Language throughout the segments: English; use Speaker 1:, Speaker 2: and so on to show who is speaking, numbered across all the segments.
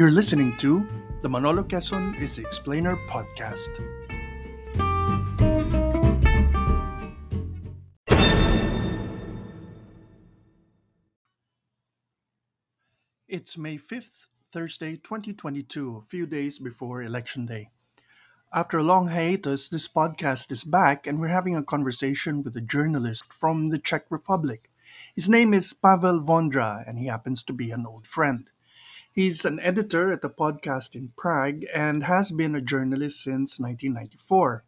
Speaker 1: You're listening to the Manolo Quezon is the Explainer podcast. It's May 5th, Thursday, 2022, a few days before Election Day. After a long hiatus, this podcast is back and we're having a conversation with a journalist from the Czech Republic. His name is Pavel Vondra and he happens to be an old friend. He's an editor at a podcast in Prague and has been a journalist since 1994.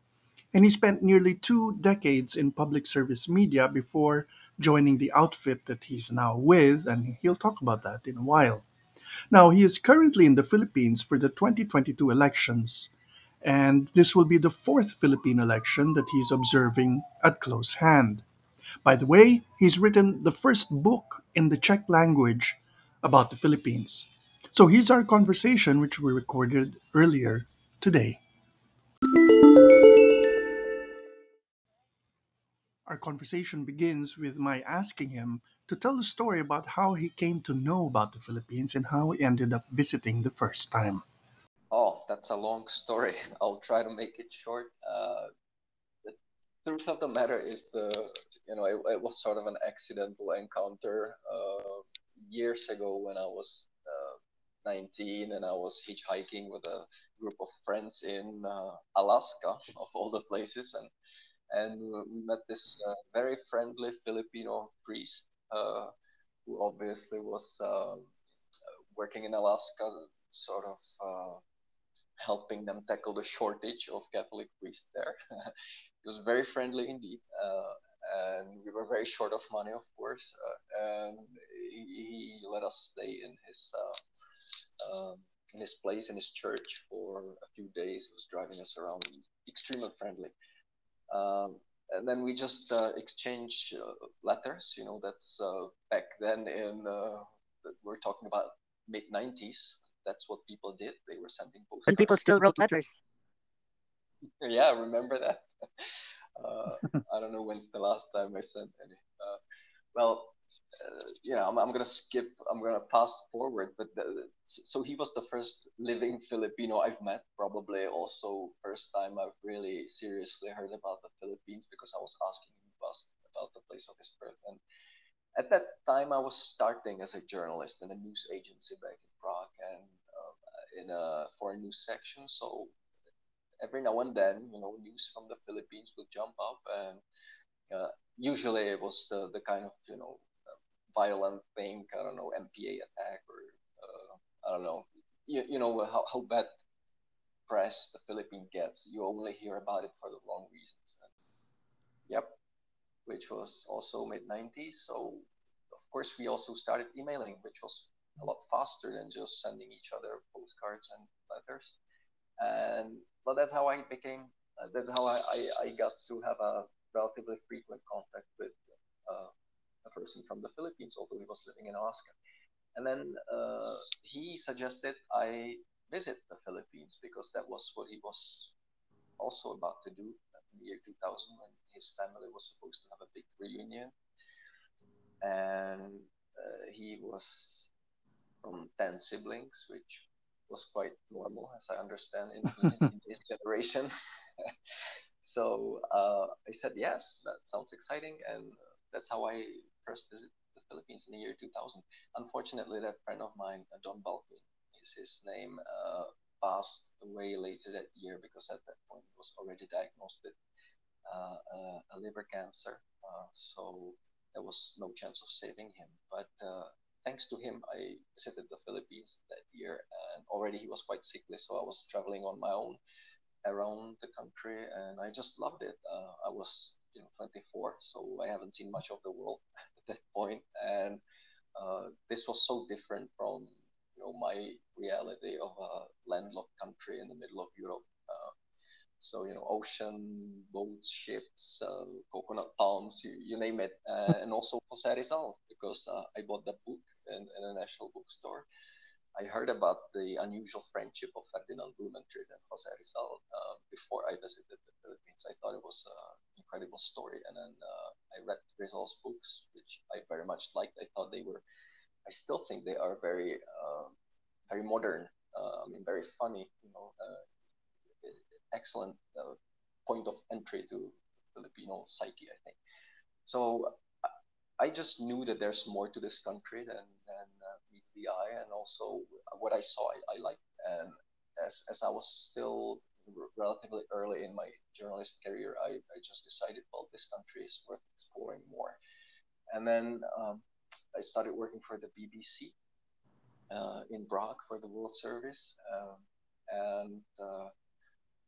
Speaker 1: And he spent nearly two decades in public service media before joining the outfit that he's now with, and he'll talk about that in a while. Now, he is currently in the Philippines for the 2022 elections, and this will be the fourth Philippine election that he's observing at close hand. By the way, he's written the first book in the Czech language about the Philippines. So here's our conversation, which we recorded earlier today. Our conversation begins with my asking him to tell the story about how he came to know about the Philippines and how he ended up visiting the first time.
Speaker 2: Oh, that's a long story. I'll try to make it short. Uh, the truth of the matter is the you know it, it was sort of an accidental encounter uh, years ago when I was 19 and I was hitchhiking with a group of friends in uh, Alaska, of all the places, and and we met this uh, very friendly Filipino priest uh, who obviously was um, working in Alaska, sort of uh, helping them tackle the shortage of Catholic priests there. he was very friendly indeed. Uh, and we were very short of money, of course. Uh, and he, he, let us stay in his um, in his place in his church for a few days. He was driving us around, extremely friendly. Um, and then we just uh, exchange uh, letters. You know, that's uh, back then in uh, we're talking about mid '90s. That's what people did. They were sending postcards.
Speaker 3: And people still wrote letters.
Speaker 2: yeah, remember that? Uh, I don't know when's the last time I sent any. Uh, well, uh, yeah, I'm, I'm gonna skip. I'm gonna fast forward. But the, so he was the first living Filipino I've met. Probably also first time I've really seriously heard about the Philippines because I was asking him about, about the place of his birth. And at that time, I was starting as a journalist in a news agency back in Prague and uh, in a foreign news section. So every now and then, you know, news from the Philippines would jump up and. Uh, usually it was the, the kind of you know violent thing. I don't know, NPA attack or uh, I don't know. You, you know how, how bad press the Philippines gets. You only hear about it for the wrong reasons. And, yep, which was also mid 90s. So of course we also started emailing, which was a lot faster than just sending each other postcards and letters. And well, that's how I became. Uh, that's how I, I, I got to have a relatively frequent contact with uh, person from the Philippines, although he was living in Alaska. And then uh, he suggested I visit the Philippines because that was what he was also about to do in the year 2000 when his family was supposed to have a big reunion. And uh, he was from 10 siblings, which was quite normal, as I understand, in, in, his generation. so uh, I said, yes, that sounds exciting. And that's how I first visit to the Philippines in the year 2000. Unfortunately, that friend of mine, uh, Don Balkin, is his name, uh, passed away later that year because at that point he was already diagnosed with uh, uh, a liver cancer. Uh, so there was no chance of saving him. But uh, thanks to him, I visited the Philippines that year, and already he was quite sickly, so I was traveling on my own around the country, and I just loved it. I was you know 24, so I haven't seen much of the world at that point, and uh, this was so different from you know my reality of a landlocked country in the middle of Europe. Uh, so you know, ocean, boats, ships, uh, coconut palms, you, you name it, uh, and also Jose Rizal because uh, I bought that book in, in a national bookstore. I heard about the unusual friendship of Ferdinand Blumentritt and Jose Rizal before I visited the Philippines. I thought it was incredible story, and then uh, I read Rizal's books, which I very much liked. I thought they were, I still think they are very, uh, very modern Uh, I mean, very funny. You know, uh, excellent uh, point of entry to Filipino psyche, I think. So I just knew that there's more to this country than, than uh, meets the eye, and also what I saw, I, I liked. And as, as I was still relatively early in my journalist career, I, I just decided, well, this country is worth exploring more. And then um, I started working for the BBC uh, in Prague for the World Service. Um, and uh,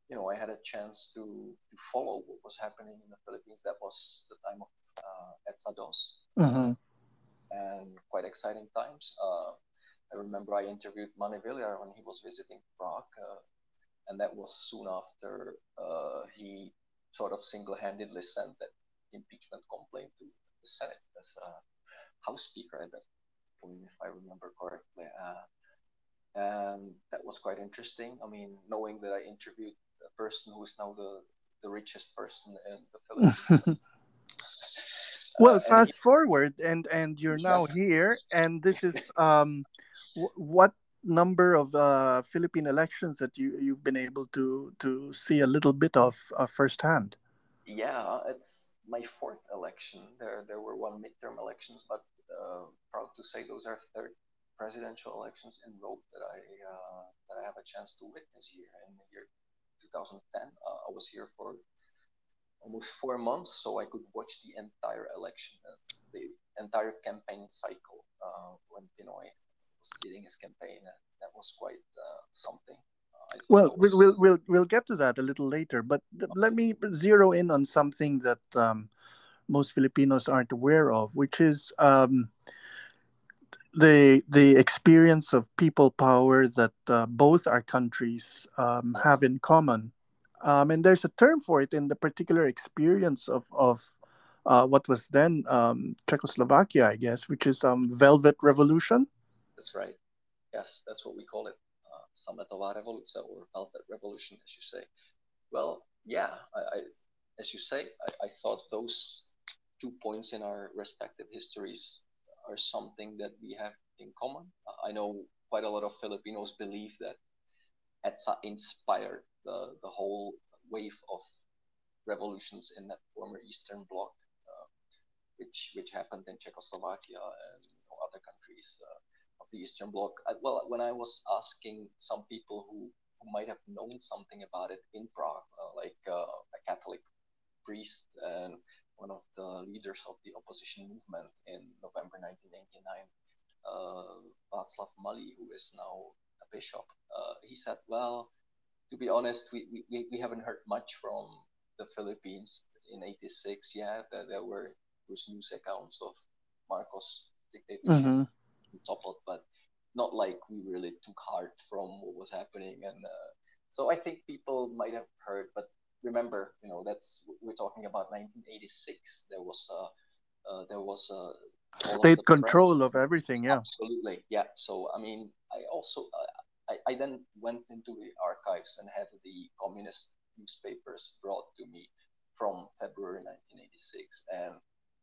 Speaker 2: you know, I had a chance to to follow what was happening in the Philippines. That was the time of uh, EDSA DOS, mm-hmm. and quite exciting times. Uh, I remember I interviewed Manny Villar when he was visiting Prague, uh, and that was soon after uh, he sort of single-handedly sent that impeachment complaint to the Senate as a House Speaker at that point, if I remember correctly. Uh, and that was quite interesting. I mean, knowing that I interviewed a person who is now the, the richest person in the Philippines.
Speaker 1: well, uh, fast he, forward, and and you're yeah. now here, and this is um, w- what number of uh, Philippine elections that you you've been able to to see a little bit of uh, firsthand?
Speaker 2: Yeah, it's my fourth election. There there were one midterm elections, but uh, proud to say those are third presidential elections in row that I uh, that I have a chance to witness here in the year 2010. Uh, I was here for almost four months, so I could watch the entire election, uh, the entire campaign cycle uh, when PNoy was leading his campaign. that was quite uh, something.
Speaker 1: Uh, well, was... we'll, we'll we'll get to that a little later, but th- okay. let me zero in on something that um, most Filipinos aren't aware of, which is um, the the experience of people power that uh, both our countries um, have in common, um, and there's a term for it in the particular experience of of uh, what was then um, Czechoslovakia, I guess, which is um, Velvet Revolution.
Speaker 2: That's right. Yes, that's what we call it, uh, Sametová revoluce or Velvet Revolution, as you say. Well, yeah, I, I as you say, I, I thought those two points in our respective histories are something that we have in common. I know quite a lot of Filipinos believe that EDSA inspired the, the whole wave of revolutions in that former Eastern Bloc, uh, which which happened in Czechoslovakia and you know, other countries uh, of the Eastern Bloc. I, well, when I was asking some people who, who might have known something about it in Prague, uh, like uh, a Catholic priest and one of the leaders of the opposition movement in November 1989, uh, Václav Malý, who is now a bishop, uh, he said, well, to be honest, we, we, we haven't heard much from the Philippines in 86. Yeah, there, there were those news accounts of Marcos dictatorship mm-hmm. Toppled, but not like we really took heart from what was happening. And uh, so I think people might have heard, but remember, you know, that's we're talking about 1986. There was a uh, there was a
Speaker 1: state control press. of everything. Yeah,
Speaker 2: absolutely. Yeah. So I mean, I also uh, I, I then went into the archives and had the communist newspapers brought to me from February 1986, and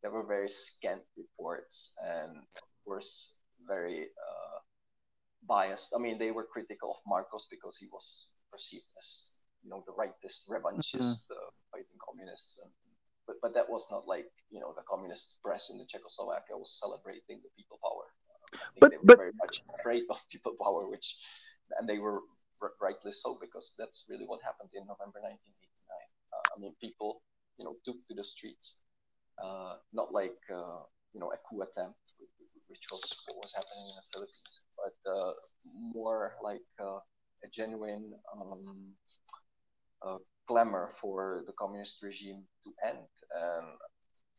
Speaker 2: there were very scant reports, and of course very uh, biased. I mean, they were critical of Marcos because he was perceived as you know the rightist revanchist mm-hmm. uh, fighting communists and but but that was not like you know the communist press in the Czechoslovakia was celebrating the people power. Uh, but they were but, very much afraid of people power, which and they were r- rightly so because that's really what happened in November 1989. Uh, I mean, people you know took to the streets, uh, not like uh, you know a coup attempt, which was what was happening in the Philippines, but uh, more like a genuine um, uh, clamor for the communist regime to end. And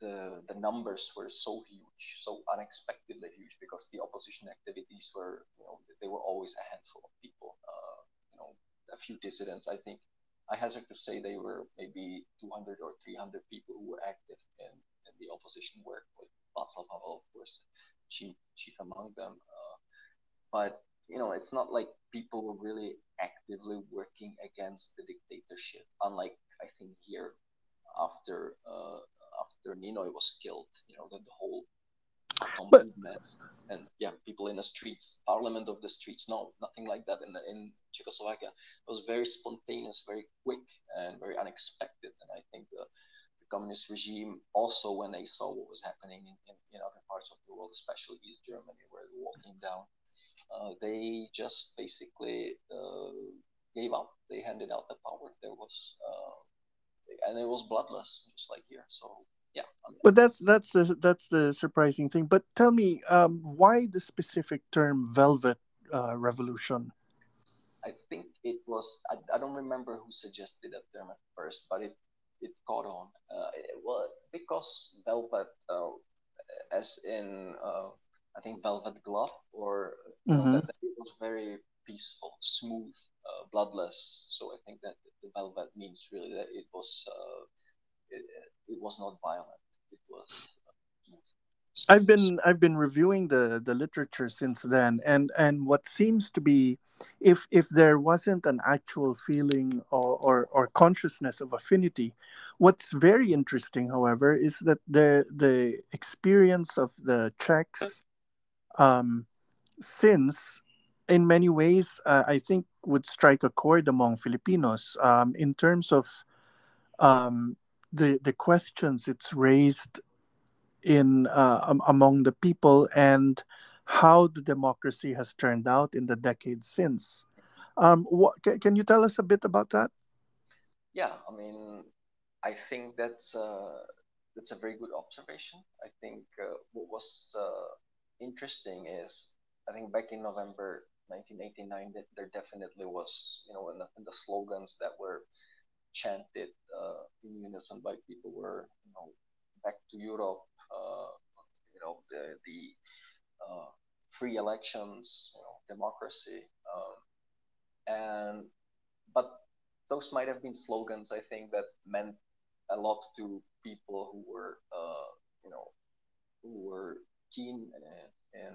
Speaker 2: the, the numbers were so huge, so unexpectedly huge, because the opposition activities were, you know, they were always a handful of people. Uh, you know, a few dissidents. I think I hazard to say they were maybe 200 or 300 people who were active in, in the opposition work, with Václav Havel, of course, chief, chief among them. Uh, but you know, it's not like people were really actively working against the dictatorship. Unlike I think here, after uh, after Ninoy was killed, you know, that the whole
Speaker 1: But
Speaker 2: movement and yeah, people in the streets, parliament of the streets. No, nothing like that in the, in Czechoslovakia. It was very spontaneous, very quick, and very unexpected. And I think the, the communist regime also, when they saw what was happening in, in, in other parts of the world, especially East Germany, where the wall came down, uh, they just basically uh, gave up. They handed out the power. There was, uh, and it was bloodless, just like here. So yeah. I mean,
Speaker 1: but that's that's the that's the surprising thing. But tell me, um, why the specific term "velvet uh, revolution"?
Speaker 2: I think it was. I, I don't remember who suggested that term at first, but it it caught on. Uh, well, because velvet, uh, as in uh, I think velvet glove, or
Speaker 1: Mm-hmm.
Speaker 2: that it was very peaceful, smooth, uh, bloodless. So I think that the velvet means really that it was uh, it, it was not violent. It was.
Speaker 1: I've been I've been reviewing the the literature since then, and and what seems to be, if if there wasn't an actual feeling or or, or consciousness of affinity, what's very interesting, however, is that the the experience of the Czechs, um, since in many ways, uh, I think would strike a chord among Filipinos um, in terms of um, the the questions it's raised in uh, among the people and how the democracy has turned out in the decades since. Um, what, can, can you tell us a bit about that?
Speaker 2: Yeah, I mean, I think that's uh, that's a very good observation. I think uh, what was uh, interesting is I think back in November 1989 that there definitely was you know in the, the slogans that were chanted uh, in unison by people were you know back to Europe, you know the the uh, free elections, you know democracy, um, and but those might have been slogans I think that meant a lot to people who were uh, you know who were keen in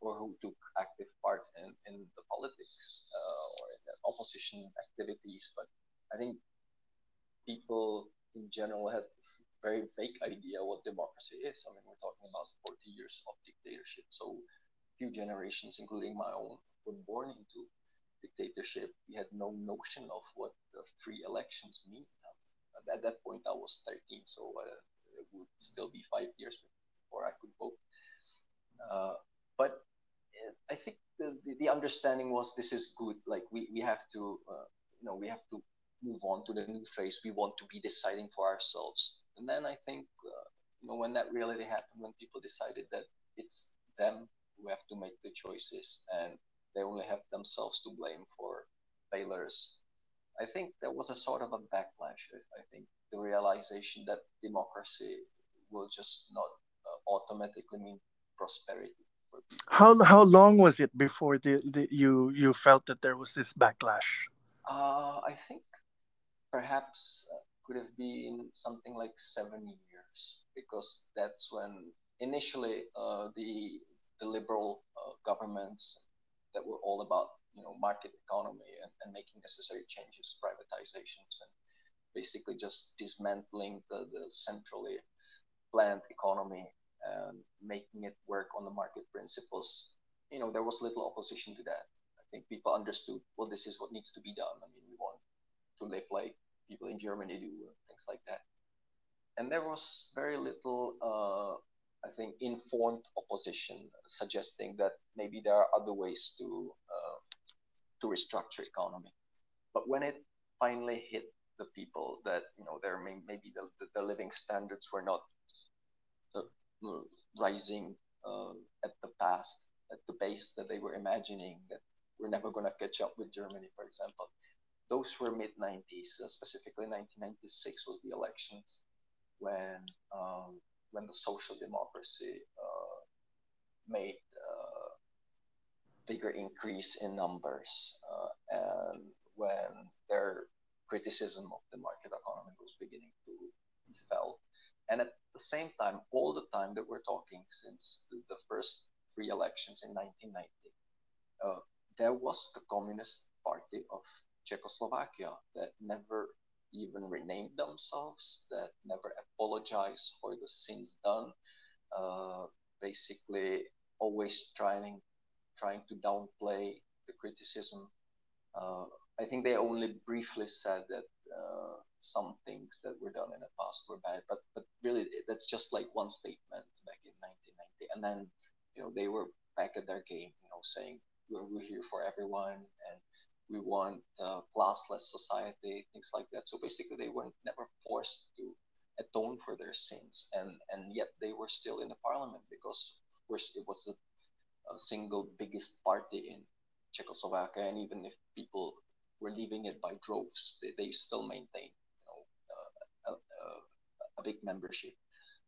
Speaker 2: or who took active part in, in the politics uh, or in the opposition activities. But I think people in general had very vague idea what democracy is. I mean, we're talking about 40 years of dictatorship. So few generations, including my own, were born into dictatorship. We had no notion of what the free elections mean. At that point, I was 13, so uh, it would still be five years before I could vote. Uh, but I think the, the understanding was this is good. Like we, we have to, uh, you know, we have to move on to the new phase. We want to be deciding for ourselves. And then I think, uh, you know, when that reality happened, when people decided that it's them who have to make the choices and they only have themselves to blame for failures. I think there was a sort of a backlash. I think the realization that democracy will just not uh, automatically mean prosperity.
Speaker 1: How how long was it before the, the you you felt that there was this backlash?
Speaker 2: Uh, I think perhaps uh, could have been something like seven years because that's when initially uh, the the liberal uh, governments that were all about you know market economy and, and making necessary changes, privatizations, and basically just dismantling the, the centrally planned economy and making it work on the market principles. You know, there was little opposition to that. I think people understood, well, this is what needs to be done. I mean, we want to live like people in Germany do, things like that. And there was very little, uh, I think, informed opposition suggesting that maybe there are other ways to uh, to restructure economy. But when it finally hit the people that you know their maybe the, the living standards were not uh, rising uh, at the past at the pace that they were imagining that we're never going to catch up with Germany, for example. Those were mid 90s, uh, specifically 1996 was the elections when um, when the social democracy uh, made uh, bigger increase in numbers uh, and when their criticism of the market economy was beginning to be felt. And at the same time, all the time that we're talking since the, the first free elections in 1990, uh, there was the Communist Party of Czechoslovakia that never even renamed themselves, that never apologized for the sins done. Uh, basically always trying trying to downplay the criticism. Uh, I think they only briefly said that uh, some things that were done in the past were bad, but but really that's just like one statement back in 1990, and then you know they were back at their game, you know, saying we're, we're here for everyone and we want a classless society, things like that. So basically, they were never forced to atone for their sins, and and yet they were still in the parliament because, of course, it was the single biggest party in Czechoslovakia, and even if people were leaving it by droves, they, they still maintained you know, uh, a, a, a, big membership.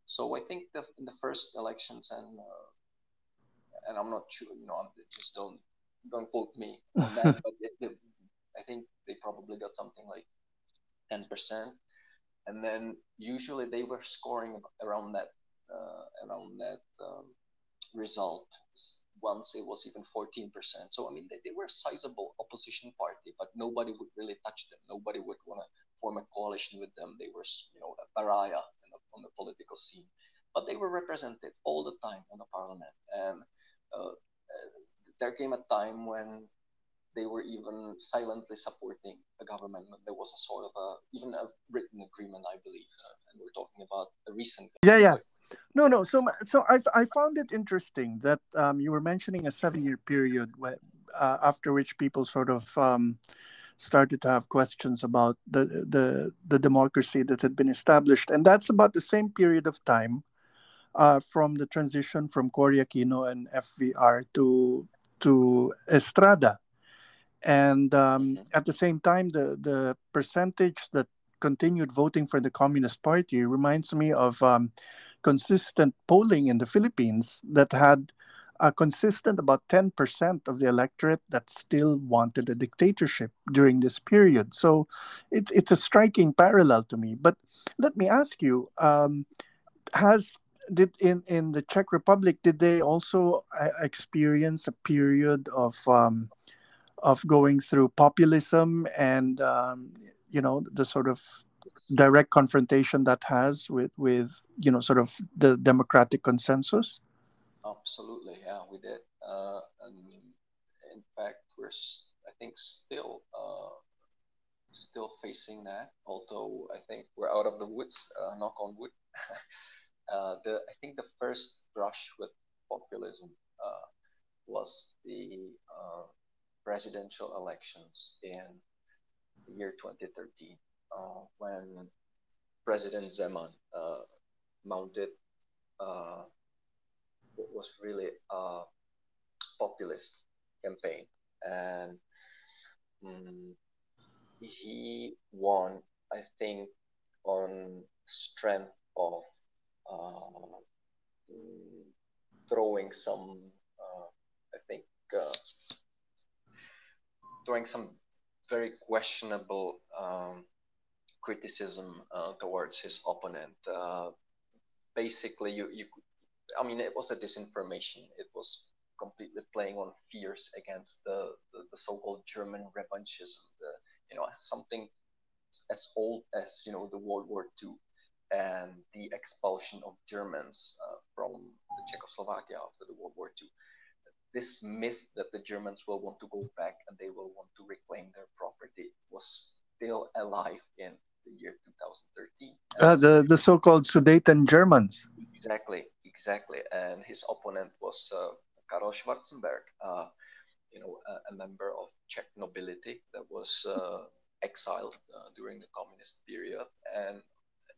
Speaker 2: So I think the, in the first elections, and uh, and I'm not sure, you know, I'm, just don't don't quote me on that, but I think they probably got something like ten percent, and then usually they were scoring around that uh, around that um, result once it was even 14%. So, I mean, they, they were a sizable opposition party, but nobody would really touch them. Nobody would want to form a coalition with them. They were, you know, a pariah on the political scene. But they were represented all the time in the parliament. And uh, there came a time when they were even silently supporting the government. There was a sort of a, even a written agreement, I believe. Uh, and we're talking about a recent.
Speaker 1: Yeah, yeah. No, no. So, so I, I found it interesting that um, you were mentioning a seven-year period where, uh, after which people sort of um, started to have questions about the, the the democracy that had been established, and that's about the same period of time uh, from the transition from Cory Aquino and FVR to to Estrada, and um, mm-hmm. at the same time, the the percentage that continued voting for the Communist Party reminds me of um, consistent polling in the Philippines that had a consistent about 10% of the electorate that still wanted a dictatorship during this period. So it's it's a striking parallel to me. But let me ask you, um, has did in, in the Czech Republic did they also uh, experience a period of um, of going through populism and um, you know the sort of direct confrontation that has with with you know sort of the democratic consensus?
Speaker 2: Absolutely yeah we did. Uh, and in fact we're i think still uh, still facing that although i think we're out of the woods uh, knock on wood uh, the i think the first brush with populism uh, was the uh, presidential elections in the year 2013 uh, when President Zeman uh, mounted uh, what was really a populist campaign, and um, he won, I think, on strength of throwing some, uh, I think, uh, throwing some very questionable um, criticism uh, towards his opponent. Basically, you, you, I mean, it was a disinformation. It was completely playing on fears against the, the, the so-called German revanchism, the, you know, something as old as, you know, the World War II and the expulsion of Germans uh, from the Czechoslovakia after the World War II. This myth that the Germans will want to go back and they will want to reclaim their property was still alive in the year 2013. Uh,
Speaker 1: the the so-called Sudeten Germans.
Speaker 2: Exactly, exactly. And his opponent was uh, Karel Schwarzenberg, uh, you know, a, a, member of Czech nobility that was uh, exiled uh, during the communist period, and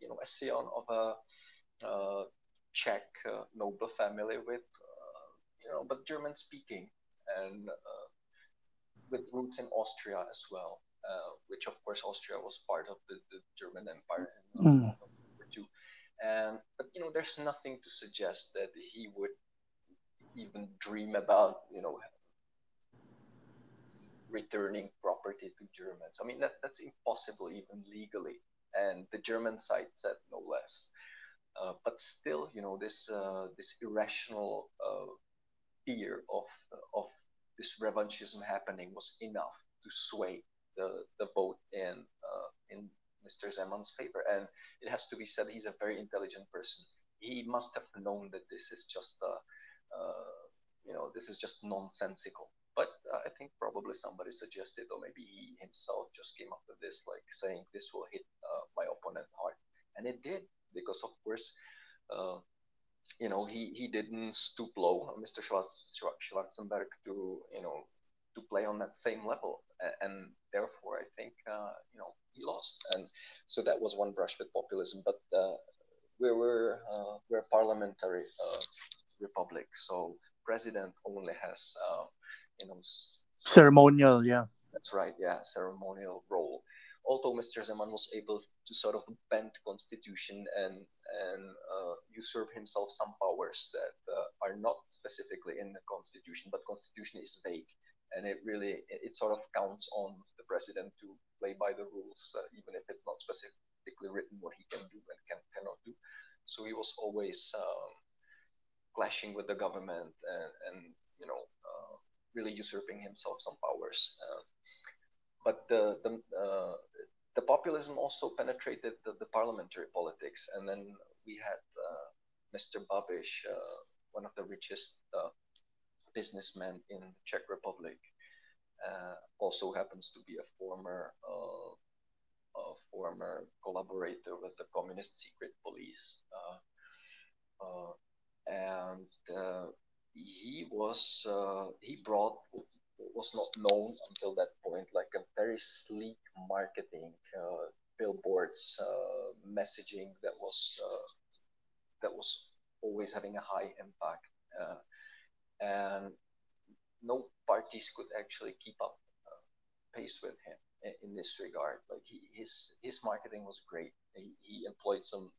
Speaker 2: you know, a scion of a uh, Czech noble family with, you know, but German speaking and with roots in Austria as well. Uh, which of course Austria was part of the, the German Empire in mm. World War II. And but you know, there's nothing to suggest that he would even dream about you know returning property to Germans. I mean that that's impossible even legally, and the German side said no less. Uh, but still, you know, this uh, this irrational uh, fear of of this revanchism happening was enough to sway the, the vote in uh, in Mr. Zeman's favor. And it has to be said he's a very intelligent person. he must have known that this is just a, uh, you know, this is just nonsensical. But uh, I think probably somebody suggested, or maybe he himself just came up with this, like saying this will hit uh, my opponent hard, and it did because, of course, uh, you know, he he didn't stoop low, Mr. Schwarzenberg, to you know to play on that same level, and therefore I think uh, you know he lost, and so that was one brush with populism. But uh, we were uh, we're a parliamentary uh, republic, so president only has uh, you know
Speaker 1: ceremonial, yeah.
Speaker 2: That's right, yeah, ceremonial role. Although Mr. Zeman was able to sort of bend constitution and and uh, usurp himself some powers that are not specifically in the constitution, but constitution is vague and it really it, sort of counts on the president to play by the rules, uh, even if it's not specifically written what he can do and can cannot do. So he was always um, clashing with the government and, and you know uh, really usurping himself some powers. Uh, but the the uh, the populism also penetrated the, the, parliamentary politics, and then we had uh, Mr. Babiš, uh, one of the richest businessmen in the Czech Republic. Uh, also happens to be a former uh, a former collaborator with the communist secret police, uh, uh and uh, he was uh, he brought was not known until that point like a very sleek marketing billboards messaging that was that was always having a high impact and no parties could actually keep up uh, pace with him in, in, this regard. Like he, his his marketing was great. He, he employed some,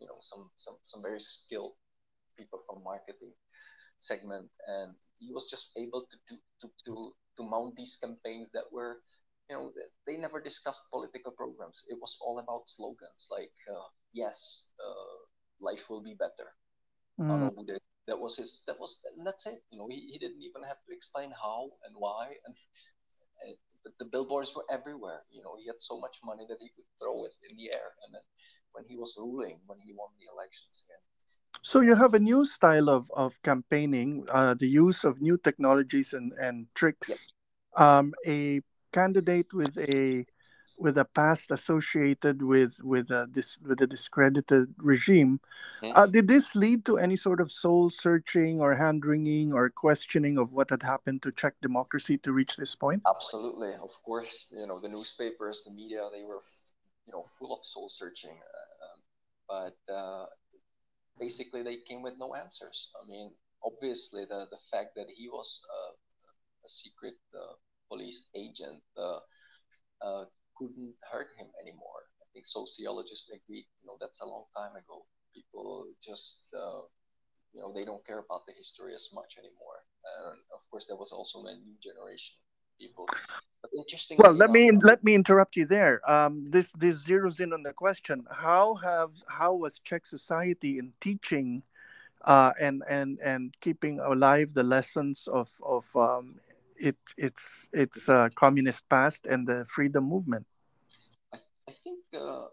Speaker 2: you know, some some some very skilled people from marketing segment, and he was just able to do to to to mount these campaigns that were. You know, they never discussed political programs. It was all about slogans like, uh, "Yes, uh, life will be better." Mm that was his that was and that's it you know he, he didn't even have to explain how and why and, and the, the billboards were everywhere you know he had so much money that he could throw it in the air and then when he was ruling when he won the elections again
Speaker 1: so you have a new style of, of campaigning, uh, the use of new technologies and, and tricks. Yes. Um, a candidate with a with a past associated with with a this with a discredited regime. Mm-hmm. Uh, did this lead to any sort of soul searching or hand wringing or questioning of what had happened to Czech democracy to reach this point?
Speaker 2: Absolutely, of course. You know the newspapers, the media, they were you know full of soul searching, uh, but uh, basically they came with no answers. I mean, obviously the the fact that he was a secret uh, police agent uh, uh, couldn't hurt him anymore. I think sociologists agree, you know, that's a long time ago. People just, uh, you know, they don't care about the history as much anymore. And of course, there was also a new generation people. Interesting.
Speaker 1: Well, let me let me interrupt you there. Um, this this zeroes in on the question: How have how was Czech society in teaching uh, and and and keeping alive the lessons of of um, it its its uh, communist past and the freedom movement?
Speaker 2: I think uh,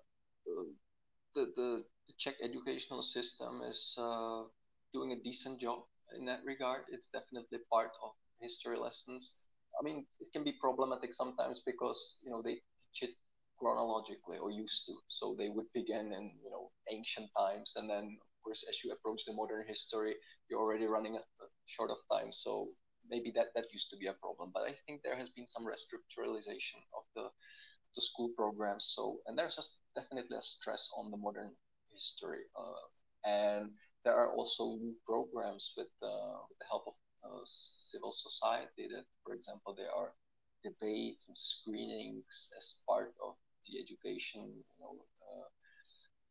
Speaker 2: the, the, the Czech educational system is uh, doing a decent job in that regard. It's definitely part of history lessons. I mean, it can be problematic sometimes because you know they teach it chronologically or used to. So they would begin in you know ancient times, and then of course as you approach the modern history, you're already running short of time. So maybe that that used to be a problem. But I think there has been some restructuralization of the the school programs. So, and there's just definitely a stress on the modern history. Uh, and there are also new programs with, uh, with the help of civil society that, for example, there are debates and screenings as part of the education. You know, uh,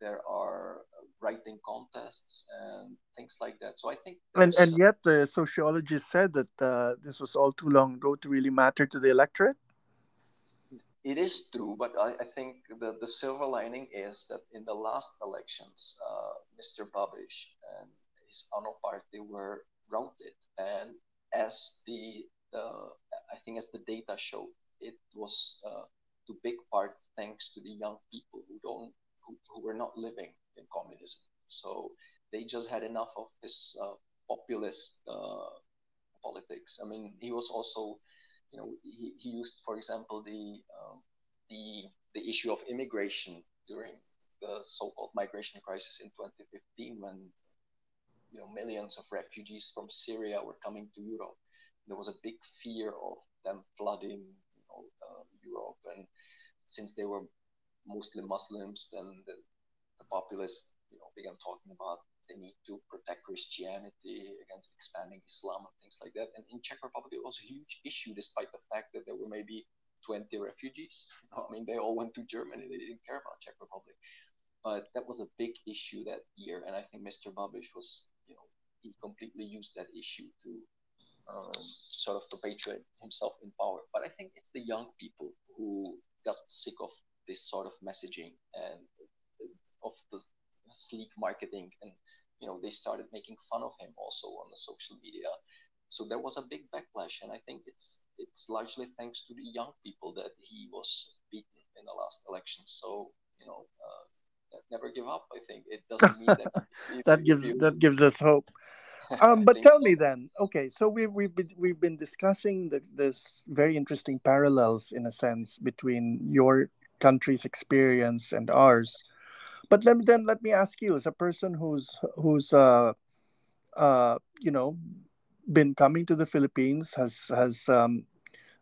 Speaker 2: there are writing contests and things like that. So I think,
Speaker 1: and and yet the sociologist said that uh, this was all too long ago to really matter to the electorate
Speaker 2: it is true, but I, I, think the, the silver lining is that in the last elections, uh, Mr. Babiš and his ANO party were routed. And as the, the I think as the data showed, it was uh, to big part thanks to the young people who don't who, who were not living in communism. So they just had enough of this uh, populist uh, politics. I mean, he was also, you know, he, he used, for example, the um, the the issue of immigration during the so-called migration crisis in 2015 when you know millions of refugees from Syria were coming to Europe. There was a big fear of them flooding you know, uh, Europe, and since they were mostly Muslims, then the, the populace you know began talking about the need to protect Christianity against expanding Islam and things like that. And in Czech Republic, it was a huge issue, despite the fact that there were maybe 20 refugees. I mean, they all went to Germany; they didn't care about Czech Republic. But that was a big issue that year, and I think Mr. Babiš was, he completely used that issue to um, sort of perpetuate himself in power. But I think it's the young people who got sick of this sort of messaging and of the sleek marketing, and you know they started making fun of him also on the social media. So there was a big backlash, and I think it's it's largely thanks to the young people that he was beaten in the last election. So you know, uh, never give up. I think it doesn't mean that.
Speaker 1: that gives you... that gives us hope. Um, but tell so. me then, okay, so we've we've been we've been discussing the, this very interesting parallels in a sense between your country's experience and ours. But let me then let me ask you, as a person who's who's uh, uh, you know been coming to the Philippines, has has um,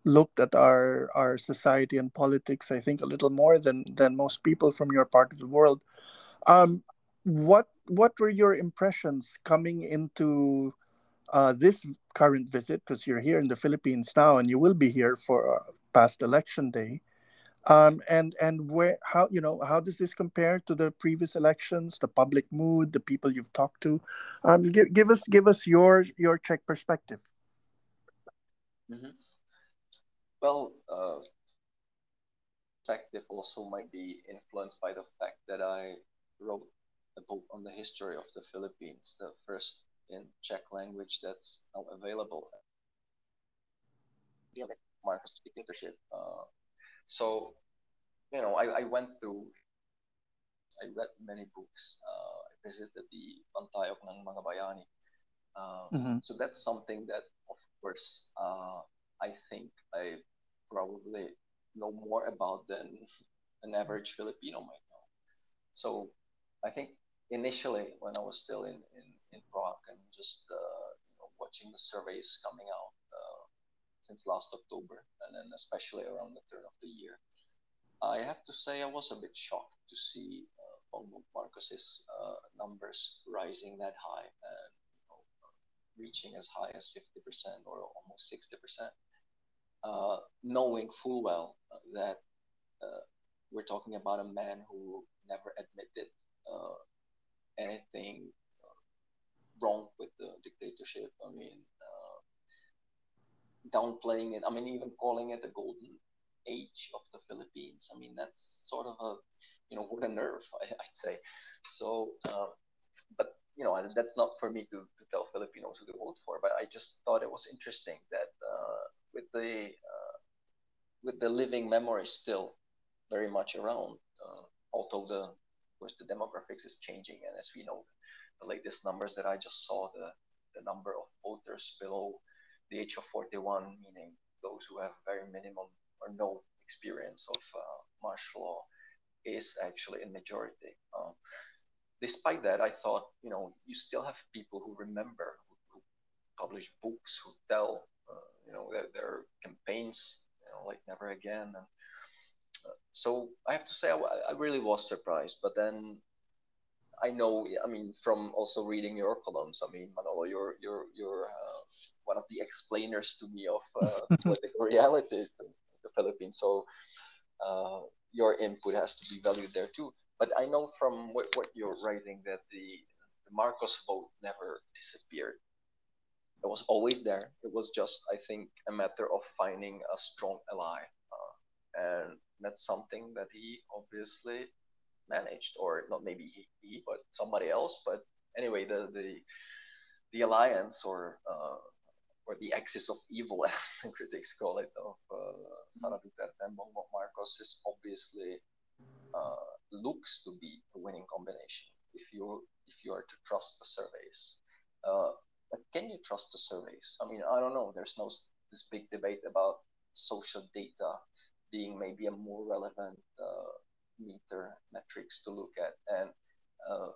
Speaker 1: looked at our our society and politics, I think a little more than than most people from your part of the world. Um, what what were your impressions coming into uh, this current visit? Because you're here in the Philippines now, and you will be here for uh, past election day. Um, and and where how you know how does this compare to the previous elections, the public mood, the people you've talked to? Um, give, give us give us your your Czech perspective.
Speaker 2: Mm-hmm. Well, uh, perspective also might be influenced by the fact that I wrote a book on the history of the Philippines, the first in Czech language that's now available. Yeah, Marcos dictatorship. Uh, so, you know, I, I went through, I read many books. Uh, I visited the Bantayog ng mga bayani. Um, mm-hmm. So that's something that, of course, uh, I think I probably know more about than an average Filipino might know. So I think initially when I was still in, in, in Prague and just uh, you know, watching the surveys coming out, uh, since last October, and then especially around the turn of the year. I have to say I was a bit shocked to see uh, Marcos's uh, numbers rising that high and you know, reaching as high as 50% or almost 60%, uh, knowing full well that uh, we're talking about a man who never admitted uh, anything uh, wrong with the dictatorship. I mean, downplaying it. I mean, even calling it the golden age of the Philippines. I mean, that's sort of a, you know, what a nerve, I, would say. So, uh, you know, that's not for me to, to tell Filipinos who to vote for. But I just thought it was interesting that uh, with the uh, with the living memory still very much around, uh, although the of course the demographics is changing, and as we know, the latest numbers that I just saw, the the number of voters below the age of 41, meaning those who have very minimum or no experience of uh, martial law, is actually a majority. Uh, despite that, I thought, you know, you still have people who remember, who, who publish books, who tell, uh, you know, their, their, campaigns, you know, like Never Again. And uh, so I have to say, I, I really was surprised. But then I know, I mean, from also reading your columns, I mean, Manolo, you're, you're, you're, uh, one of the explainers to me of uh, political reality in the Philippines. So uh, your input has to be valued there too. But I know from what, what you're writing that the, the Marcos vote never disappeared. It was always there. It was just, I think, a matter of finding a strong ally. Uh, and that's something that he obviously managed, or not maybe he, he but somebody else. But anyway, the the the alliance or uh, or the axis of evil, as the critics call it, of uh, Sara Duterte and Bongbong Marcos is obviously uh, looks to be a winning combination. if you if you are to trust the surveys. Uh, but can you trust the surveys? I mean, I don't know. There's no this big debate about social data being maybe a more relevant uh, meter metrics to look at. And uh,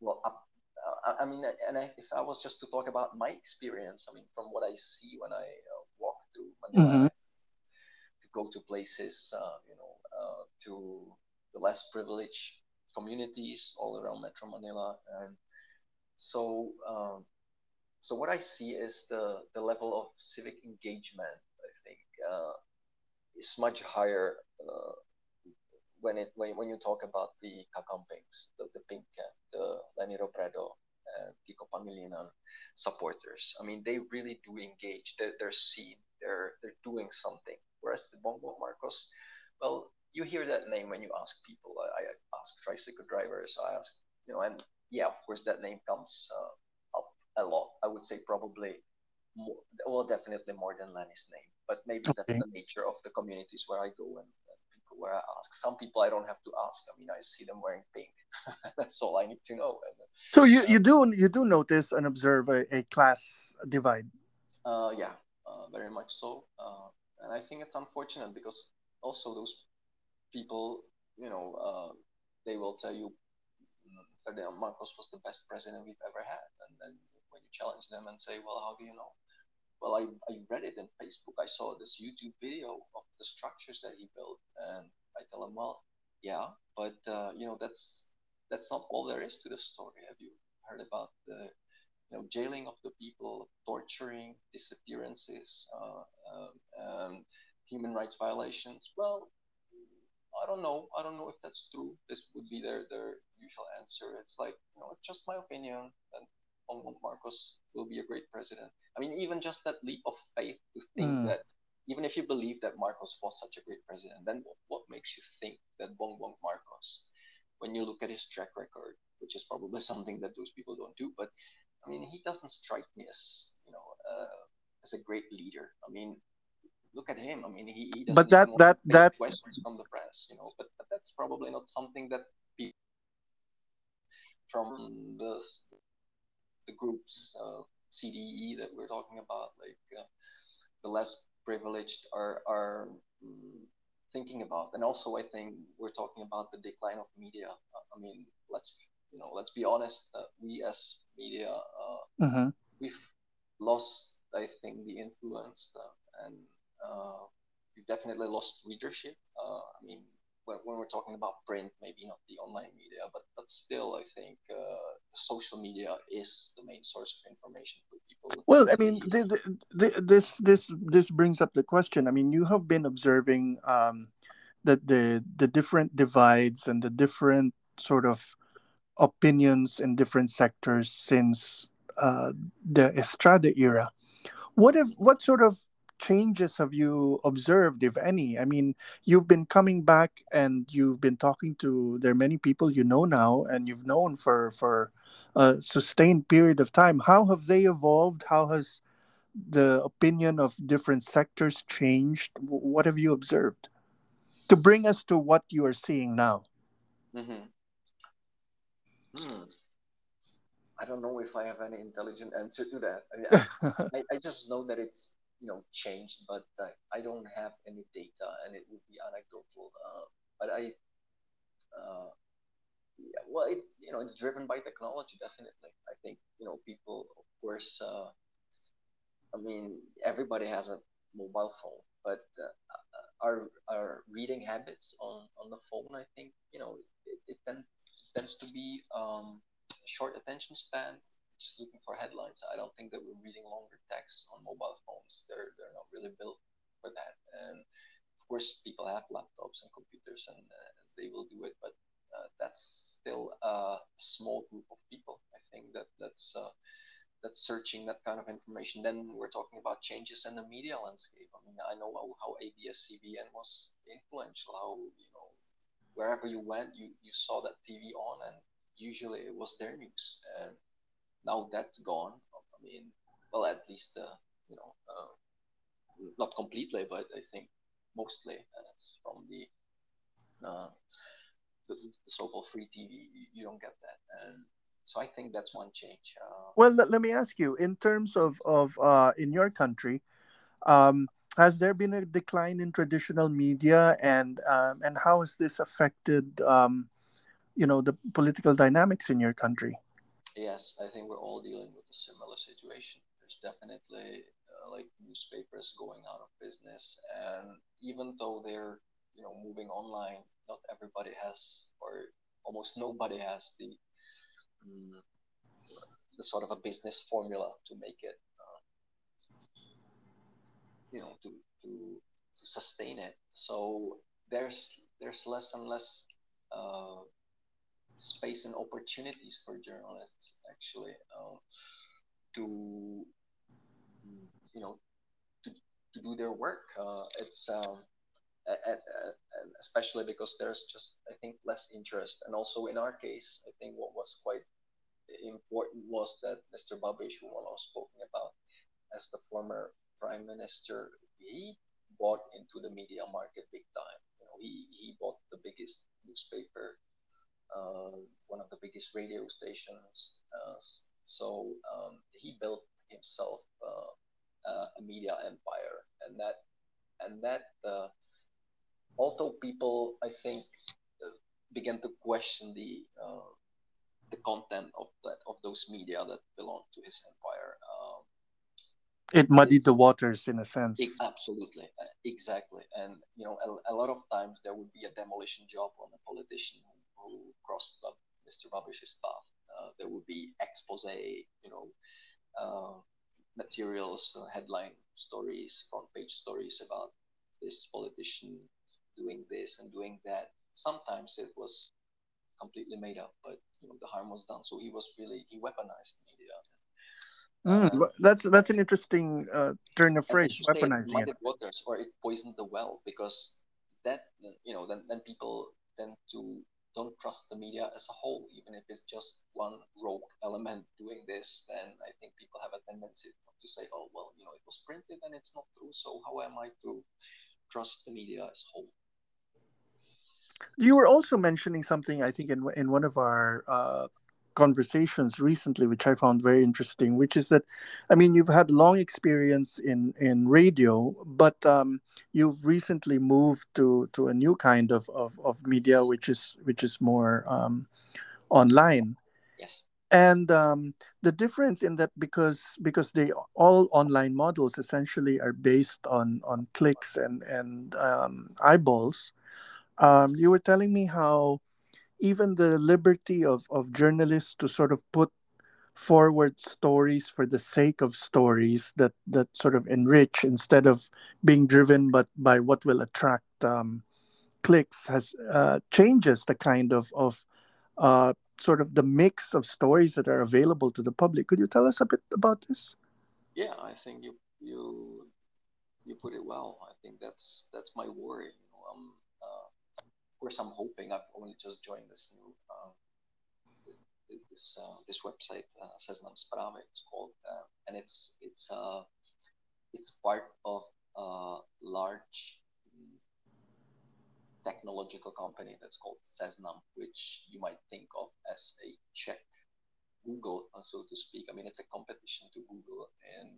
Speaker 2: well, uh, I mean, and I, if I was just to talk about my experience, I mean, from what I see when I uh, walk through Manila, mm-hmm. to go to places, uh, you know, uh, to the less privileged communities all around Metro Manila, and so um, so what I see is the the level of civic engagement. I think uh, is much higher uh, when it when, when you talk about the Kakampinks, the, the Pink Camp, the Leni Robredo, and Kiko Pangilinan supporters. I mean, they really do engage. They're, they're seen. They're they're doing something. Whereas the Bongbong Marcos, well, you hear that name when you ask people. I, I ask tricycle drivers. I ask, you know, and yeah, of course, that name comes uh, up a lot. I would say probably more, well, definitely more than Leni's name. But maybe okay. that's the nature of the communities where I go and, and people where I ask. Some people I don't have to ask. I mean, I see them wearing pink. that's all I need to know. And,
Speaker 1: so you, uh, you do you do notice and observe a, a class divide.
Speaker 2: Uh, yeah, uh, very much so. Uh, and I think it's unfortunate because also those people, you know, uh, they will tell you mm, Ferdinand Marcos was the best president we've ever had. And then when you challenge them and say, well, how do you know? Well, I, I read it in Facebook. I saw this YouTube video of the structures that he built. And I tell him, well, yeah, but, uh, you know, that's that's not all there is to the story. Have you heard about the you know, jailing of the people, torturing, disappearances, uh, um, human rights violations? Well, I don't know. I don't know if that's true. This would be their, their usual answer. It's like, you know, it's just my opinion. And Bongbong Marcos will be a great president. I mean, even just that leap of faith to think mm. that even if you believe that Marcos was such a great president, then what, what makes you think that Bongbong Marcos, when you look at his track record, which is probably something that those people don't do, but I mean, he doesn't strike me as, you know, uh, as a great leader. I mean, look at him. I mean, he, he
Speaker 1: but that that that
Speaker 2: questions from the press, you know. But, but that's probably not something that people from the the groups uh, CDE that we're talking about, like uh, the less privileged, are are um, thinking about. And also, I think we're talking about the decline of media. I mean, let's you know, let's be honest. Uh, we as media, uh, we've lost, I think, the influence uh, and uh, we've definitely lost readership. Uh, I mean, when, when, we're talking about print, maybe not the online media, but but still, I think uh, social media is the main source of information for people.
Speaker 1: Well, I mean, the, the, the, this this this brings up the question. I mean, you have been observing um, that the the different divides and the different sort of opinions in different sectors since uh, the Estrada era. What if what sort of changes have you observed, if any? I mean, you've been coming back and you've been talking to there are many people you know now and you've known for for a sustained period of time. How have they evolved? How has the opinion of different sectors changed? What have you observed to bring us to what you are seeing now?
Speaker 2: Mm-hmm. Hmm. I don't know if I have any intelligent answer to that. I, I, I, just know that it's you know changed, but uh, I don't have any data, and it would be anecdotal. Uh, but I, uh, yeah, well, it you know it's driven by technology, definitely. I think you know people, of course. Uh, I mean, everybody has a mobile phone, but uh, our our reading habits on on the phone, I think you know, it, it tend, tends to be um, short attention span just looking for headlines. I don't think that we're reading longer text on mobile phones. They're they're not really built for that. And of course, people have laptops and computers, and uh, they will do it. But uh, that's still a small group of people. I think that that's uh, that's searching that kind of information. Then we're talking about changes in the media landscape. I mean, I know how, how ABS-CBN was influential. How you know wherever you went, you you saw that TV on, and usually it was their news. And now that's gone. I mean, well, at least uh, you know, uh, not completely, but I think mostly uh, from the uh, the, the so-called free TV, you, don't get that. And so I think that's one change. Uh,
Speaker 1: well, let, let, me ask you, in terms of of uh, in your country, um, has there been a decline in traditional media, and um, and how has this affected, um, you know, the political dynamics in your country?
Speaker 2: Yes, I think we're all dealing with a similar situation. There's definitely uh, like newspapers going out of business, and even though they're you know moving online, not everybody has, or almost nobody has the um, the sort of a business formula to make it, uh, you know, to, to to sustain it. So there's there's less and less uh, space and opportunities for journalists actually uh, to you know to, to do their work. Uh, it's um, especially because there's just I think less interest, and also in our case, I think what was quite important was that Mr. Babiš, who I was speaking about, as the former prime minister, he bought into the media market big time. You know, he he bought the biggest newspaper, one of the biggest radio stations. Uh, so um, he built himself uh, uh a media empire, and that and that uh, although people, I think, uh, began to question the uh, the content of that of those media that belong to his empire. Um,
Speaker 1: it muddied it, the waters in a sense.
Speaker 2: It, absolutely, uh, exactly. And you know, a, a, lot of times there would be a demolition job on a politician who, who crossed Mr. Babiš's path. Uh, there would be expose, you know, uh, materials, uh, headline stories, front page stories about this politician doing this and doing that. Sometimes it was completely made up, but you know the harm was done. So he was really he weaponized media.
Speaker 1: Mm, uh, that's that's an interesting uh, turn of phrase, weaponizing
Speaker 2: it. Waters, or it poisoned the well because that you know then then people tend to don't trust the media as a whole, even if it's just one rogue element doing this. Then I think people have a tendency to say, "Oh well, you know, it was printed and it's not true, so how am I to trust the media as a whole?"
Speaker 1: You were also mentioning something, I think, in in one of our uh, conversations recently, which I found very interesting, which is that, I mean, you've had long experience in in radio, but um, you've recently moved to to a new kind of of, of media, which is which is more um, online.
Speaker 2: Yes.
Speaker 1: And um, the difference in that because because they all online models essentially are based on on clicks and and um, eyeballs um, you were telling me how even the liberty of, of journalists to sort of put forward stories for the sake of stories that, that sort of enrich instead of being driven but by what will attract um, clicks has uh, changes the kind of, of uh, sort of the mix of stories that are available to the public. Could you tell us a bit about this?
Speaker 2: Yeah, I think you you you put it well. I think that's that's my worry. You know, um, course, I'm hoping. I've only just joined this new uh, this uh, this website, uh, Seznam Správy. It's called, uh, and it's it's uh, it's part of a large technological company that's called Seznam, which you might think of as a Czech Google, uh, so to speak. I mean, it's a competition to Google and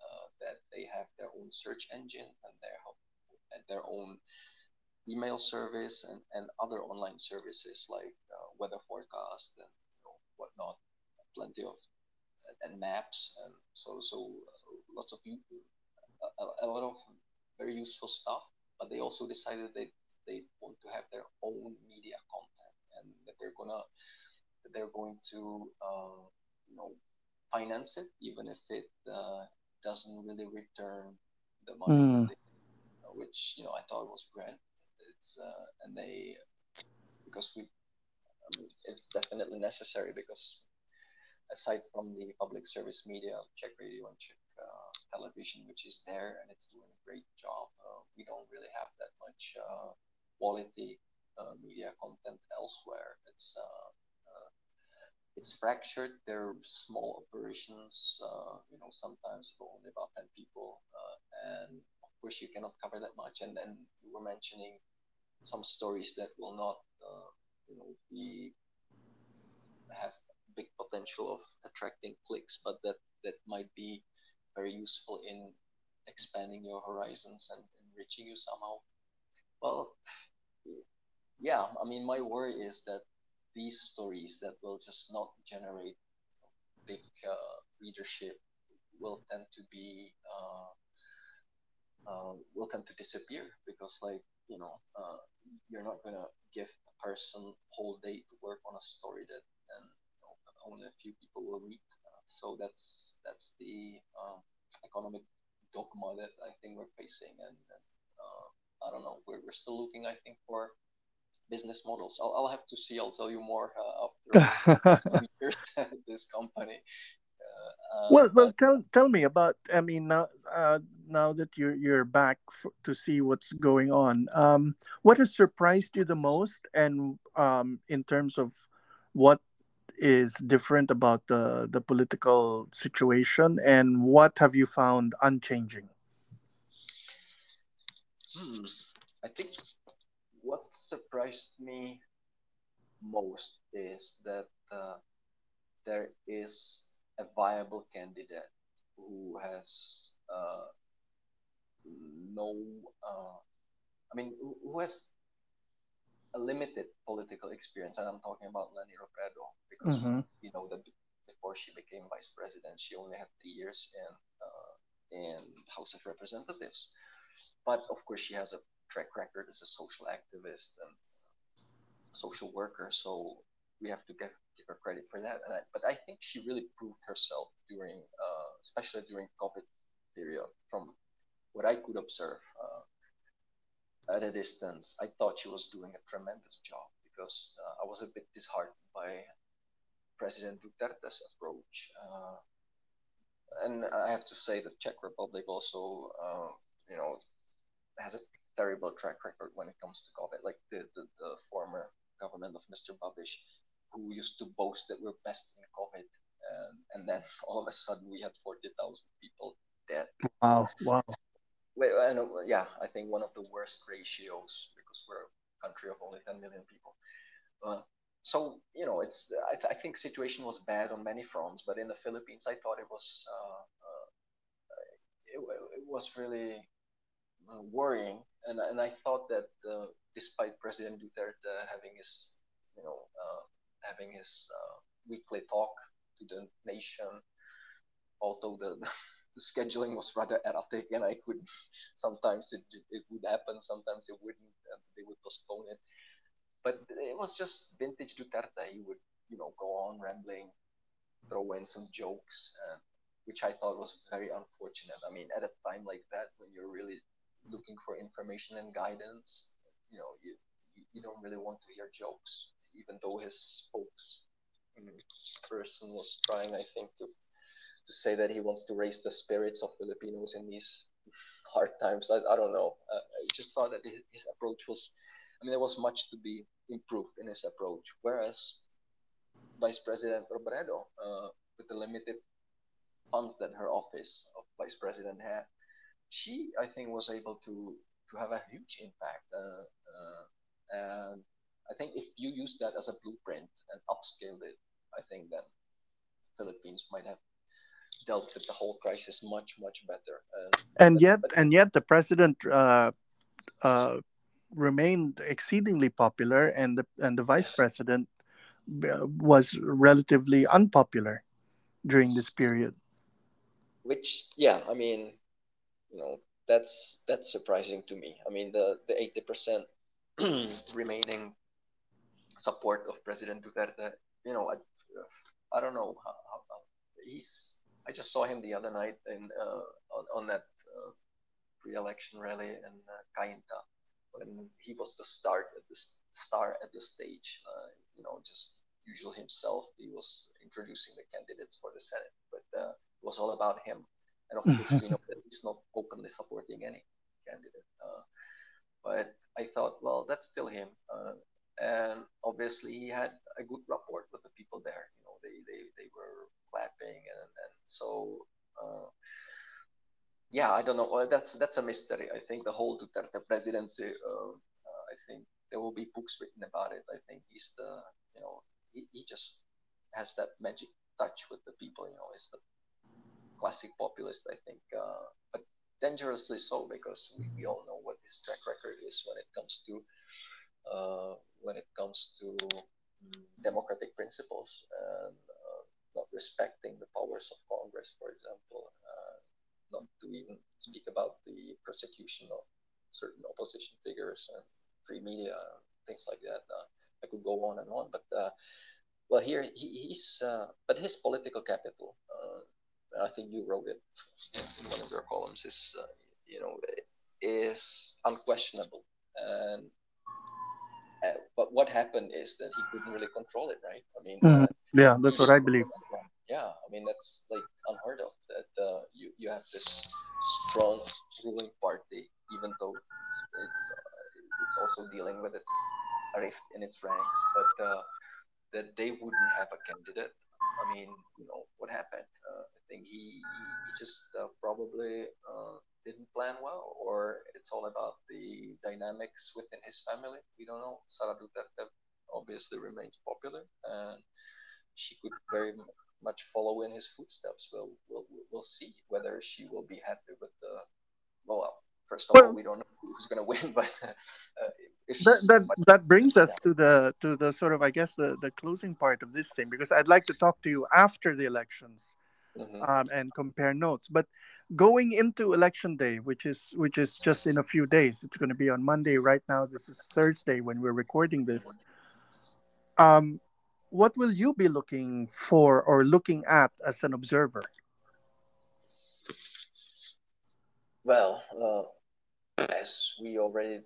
Speaker 2: uh, that they have their own search engine and their and their own email service and, and other online services like uh, weather forecast and you know, whatnot, plenty of and maps and so so uh, lots of a, a, lot of very useful stuff. But they also decided that they want to have their own media content and that they're gonna that they're going to uh, you know finance it even if it uh, doesn't really return the money mm. they, which you know I thought was grand and they because we I mean, it's definitely necessary because aside from the public service media, Czech radio and Czech uh, television, which is there and it's doing a great job, uh, we don't really have that much uh, quality uh, media content elsewhere. It's uh, it's fractured. There are small operations, you know, sometimes for only about 10 people. and of course, you cannot cover that much. And then you were mentioning some stories that will not uh, you know be have big potential of attracting clicks, but that that might be very useful in expanding your horizons and enriching you somehow. Well, yeah, I mean, my worry is that these stories that will just not generate big uh, readership will tend to be uh, uh, will tend to disappear because, like, you know, uh, you're not gonna give a person whole day to work on a story that and you know, only a few people will read. Uh, so that's that's the uh, economic dogma that I think we're facing, and, and uh, I don't know. We're, we're still looking, I think, for business models. I'll, I'll have to see. I'll tell you more uh, after this company.
Speaker 1: Uh, well, well, tell tell me about. I mean, now uh, now that you're you're back for, to see what's going on, um, what has surprised you the most, and um, in terms of what is different about the the political situation, and what have you found unchanging?
Speaker 2: Hmm. I think what surprised me most is that uh, there is a viable candidate who has uh, no, uh, I mean, who has a limited political experience, and I'm talking about Leni Robredo because mm-hmm. you know that before she became vice president, she only had three years in uh, in House of Representatives, but of course she has a track record as a social activist and social worker, so we have to give, give her credit for that. I, but I think she really proved herself during, uh, especially during COVID period. From what I could observe, uh, at a distance, I thought she was doing a tremendous job because uh, I was a bit disheartened by President Duterte's approach. Uh, and I have to say that Czech Republic also, uh, you know, has a terrible track record when it comes to COVID. Like the, the, the former government of Mr. Babiš, who used to boast that we're best in COVID, and, and then all of a sudden we had 40,000 people dead.
Speaker 1: Wow, wow
Speaker 2: and yeah, I think one of the worst ratios because we're a country of only 10 million people. Uh, so you know, it's I, th- I, think situation was bad on many fronts, but in the Philippines, I thought it was uh, uh, it, it, was really uh, worrying, and and I thought that uh, despite President Duterte having his you know uh, having his weekly talk to the nation, although the the scheduling was rather erratic, and I could sometimes it it would happen, sometimes it wouldn't, and they would postpone it. But it was just vintage Duterte. He would you know go on rambling, throw in some jokes, uh, which I thought was very unfortunate. I mean, at a time like that, when you're really looking for information and guidance, you know, you you don't really want to hear jokes, even though his spokesperson was trying, I think, to to say that he wants to raise the spirits of Filipinos in these hard times. I, I don't know. Uh, I just thought that his, approach was, I mean, there was much to be improved in his approach. Whereas Vice President Robredo, uh, with the limited funds that her office of vice president had, she, I think, was able to to have a huge impact. Uh, uh and I think if you use that as a blueprint and upscaled it, I think then Philippines might have dealt with the whole crisis much much better.
Speaker 1: Uh, and yet, but, and yet, the president uh, uh, remained exceedingly popular, and the and the vice president uh, was relatively unpopular during this period.
Speaker 2: Which, yeah, I mean, you know, that's that's surprising to me. I mean, the the eighty percent remaining support of President Duterte, you know, I, I don't know how, how, he's I just saw him the other night in uh, on, on that uh, pre-election rally in uh, Cainta when he was the start at the star at the stage. Uh, you know, just usual himself. He was introducing the candidates for the Senate, but uh, it was all about him. And of course, we know that he's not openly supporting any candidate. Uh, but I thought, well, that's still him. Uh, and obviously, he had a good rapport with the people there. You know, they they, they were clapping and, and so uh, yeah, I don't know. That's that's a mystery. I think the whole Duterte presidency, uh, uh, I think there will be books written about it. I think he's the you know he, he just has that magic touch with the people. You know, he's the classic populist. I think, but dangerously so because we, we all know what his track record is when it comes to uh, when it comes to mm, democratic principles and uh, not respecting the powers of Congress, for example, uh, even speak about the persecution of certain opposition figures and free media, things like that. Uh, I could go on and on, but uh, well, here he, he's, uh, but his political capital, I think you wrote it in one of your columns, is you know is unquestionable and uh, but what happened is that he couldn't really control it, right? I mean,
Speaker 1: mm, yeah, that's what I believe.
Speaker 2: Yeah, I mean that's like unheard of. That uh, you you have this strong ruling party, even though it's it's, uh, it's also dealing with its rift in its ranks, but uh, that they wouldn't have a candidate. I mean, you know what happened? Uh, I think he he just uh, probably didn't plan well, or it's all about the dynamics within his family. We don't know. Sara Duterte obviously remains popular, and she could very much follow in his footsteps. We'll we'll, we'll see whether she will be happy with the. Well, first of well, all, we don't know who's going to win, but uh,
Speaker 1: that that, that brings us to the to the sort of I guess the the closing part of this thing because I'd like to talk to you after the elections mm-hmm. um, and compare notes. But going into election day, which is which is just in a few days, it's going to be on Monday. Right now, this is Thursday when we're recording this. Um, what will you be looking for or looking at as an observer?
Speaker 2: Well, uh, as we already,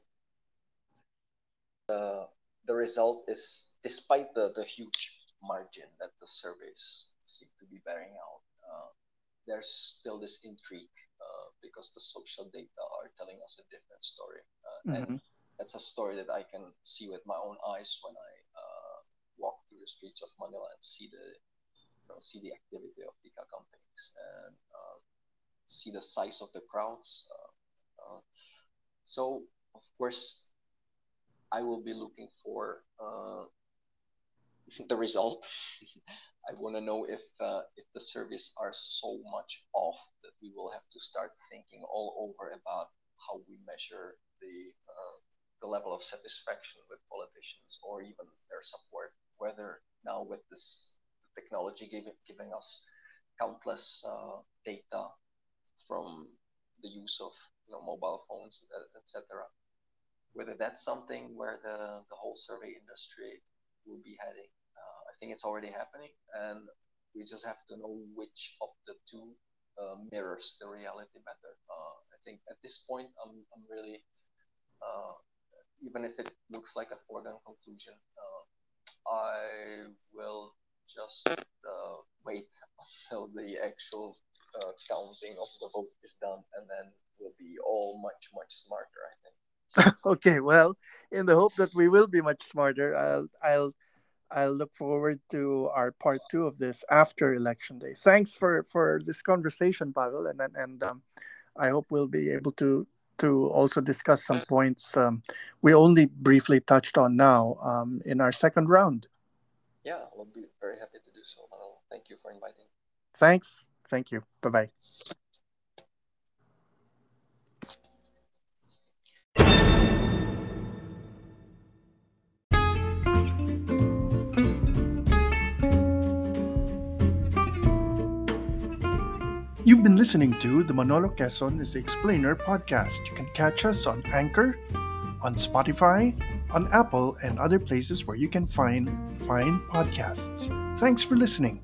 Speaker 2: uh, the result is despite the, the huge margin that the surveys seem to be bearing out, uh, there's still this intrigue uh, because the social data are telling us a different story. Uh, mm-hmm. And that's a story that I can see with my own eyes when I uh, walk through the streets of Manila and see the you know, see the activity of Tika companies and um, see the size of the crowds. Uh, uh, so of course, I will be looking for the result. I want to know if uh, if the surveys are so much off that we will have to start thinking all over about how we measure the uh, the level of satisfaction with politicians or even their support. Whether now with this technology giving giving us countless uh, data from the use of you know mobile phones, etc. Whether that's something where the the whole survey industry will be heading think it's already happening, and we just have to know which of the two uh, mirrors the reality better. Uh, I think at this point, I'm, I'm really, uh, even if it looks like a foregone conclusion, uh, I will just uh, wait until the actual uh, counting of the vote is done, and then we'll be all much, much smarter, I think.
Speaker 1: okay, well, in the hope that we will be much smarter, I'll, I'll I look forward to our part two of this after election day. Thanks for for this conversation, Pavel, and and um, I hope we'll be able to to also discuss some points um, we only briefly touched on now um, in our second round.
Speaker 2: Yeah, we'll be very happy to do so. Thank you for inviting.
Speaker 1: Thanks. Thank you. Bye bye. You've been listening to the Manolo Quezon is the Explainer podcast. You can catch us on Anchor, on Spotify, on Apple, and other places where you can find fine podcasts. Thanks for listening.